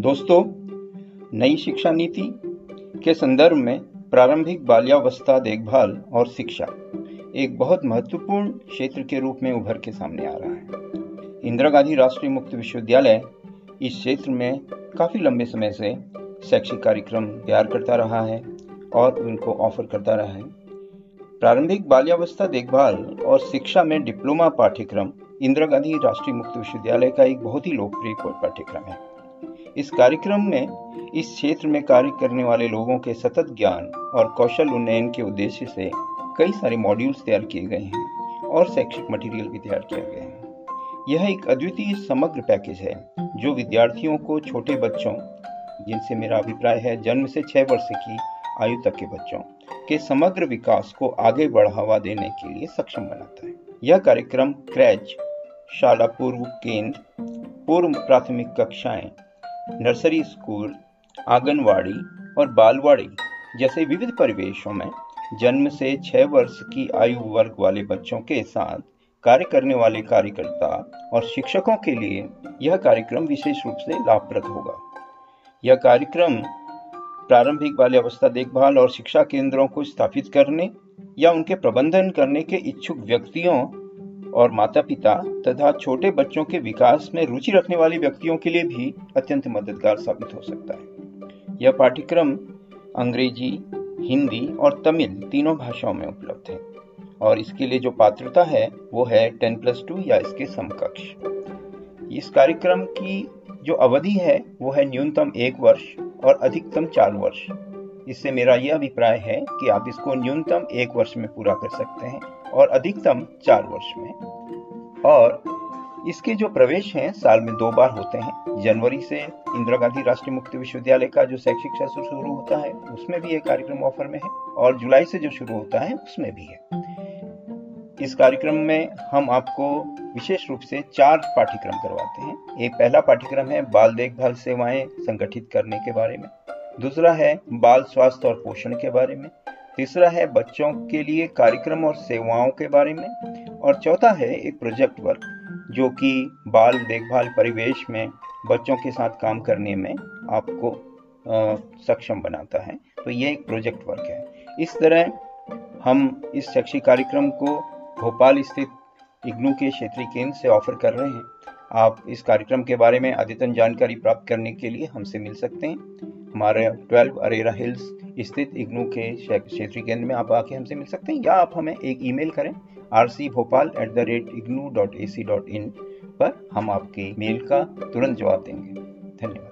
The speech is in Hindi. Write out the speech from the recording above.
दोस्तों, नई शिक्षा नीति के संदर्भ में प्रारंभिक बाल्यावस्था देखभाल और शिक्षा एक बहुत महत्वपूर्ण क्षेत्र के रूप में उभर के सामने आ रहा है। इंदिरा गांधी राष्ट्रीय मुक्त विश्वविद्यालय इस क्षेत्र में काफ़ी लंबे समय से शैक्षिक कार्यक्रम तैयार करता रहा है और उनको ऑफ़र करता रहा है। प्रारंभिक बाल्यावस्था देखभाल और शिक्षा में डिप्लोमा पाठ्यक्रम इंदिरा गांधी राष्ट्रीय मुक्त विश्वविद्यालय का एक बहुत ही लोकप्रिय पाठ्यक्रम है। इस कार्यक्रम में, इस क्षेत्र में कार्य करने वाले लोगों के सतत ज्ञान और कौशल उन्नयन के उद्देश्य से कई सारे मॉड्यूल्स तैयार किए गए हैं और शैक्षिक मटेरियल भी तैयार किया गया है। यह एक अद्वितीय समग्र पैकेज है, जो विद्यार्थियों को छोटे बच्चों, जिनसे मेरा अभिप्राय है, जन्म से छह वर्ष की आयु तक के बच्चों, के समग्र विकास को आगे बढ़ावा देने के लिए सक्षम बनाता है। यह कार्यक्रम क्रैच, शाला पूर्व केंद्र, पूर्व प्राथमिक कक्षाएँ नर्सरी स्कूल, आंगनवाड़ी और बालवाड़ी जैसे विविध परिवेशों में जन्म से छह वर्ष की आयु वर्ग वाले बच्चों के साथ कार्य करने वाले कार्यकर्ता और शिक्षकों के लिए यह कार्यक्रम विशेष रूप से लाभप्रद होगा। यह कार्यक्रम प्रारंभिक बाल्यावस्था देखभाल और शिक्षा केंद्रों को स्थापित करने या उनके प्रबंधन करने के इच्छुक व्यक्तियों और माता पिता तथा छोटे बच्चों के विकास में रुचि रखने वाले व्यक्तियों के लिए भी अत्यंत मददगार साबित हो सकता है। यह पाठ्यक्रम अंग्रेज़ी, हिंदी और तमिल तीनों भाषाओं में उपलब्ध है और इसके लिए जो पात्रता है, वो है टेन प्लस टू या इसके समकक्ष। इस कार्यक्रम की जो अवधि है, वो है न्यूनतम एक वर्ष और अधिकतम चार वर्ष। इससे मेरा यह अभिप्राय है कि आप इसको न्यूनतम एक वर्ष में पूरा कर सकते हैं और अधिकतम चार वर्ष में। और इसके जो प्रवेश हैं, साल में दो बार होते हैं। जनवरी से इंदिरा गांधी राष्ट्रीय मुक्त विश्वविद्यालय का जो शैक्षिक सत्र शुरू होता है, उसमें भी एक कार्यक्रम ऑफ़र में है। और जुलाई से जो शुरू होता है, उसमें भी है। इस कार्यक्रम में हम आपको विशेष रूप से चार पाठ्यक्रम करवाते हैं। एक पहला पाठ्यक्रम है बाल देखभाल सेवाएँ संगठित करने के बारे में। दूसरा है बाल स्वास्थ्य और पोषण के बारे में। तीसरा है बच्चों के लिए कार्यक्रम और सेवाओं के बारे में। और चौथा है एक प्रोजेक्ट वर्क जो कि बाल देखभाल परिवेश में बच्चों के साथ काम करने में आपको आ, सक्षम बनाता है। तो ये एक प्रोजेक्ट वर्क है। इस तरह हम इस शैक्षिक कार्यक्रम को भोपाल स्थित इग्नू के क्षेत्रीय केंद्र से ऑफ़र कर रहे हैं। आप इस कार्यक्रम के बारे में अद्यतन जानकारी प्राप्त करने के लिए हमसे मिल सकते हैं। हमारे 12 अरेरा हिल्स स्थित इग्नू के क्षेत्रीय केंद्र में आप आके हमसे मिल सकते हैं, या आप हमें एक ईमेल करें R C Bhopal at the rate IGNOU dot A C dot in पर हम आपके मेल का तुरंत जवाब देंगे। धन्यवाद।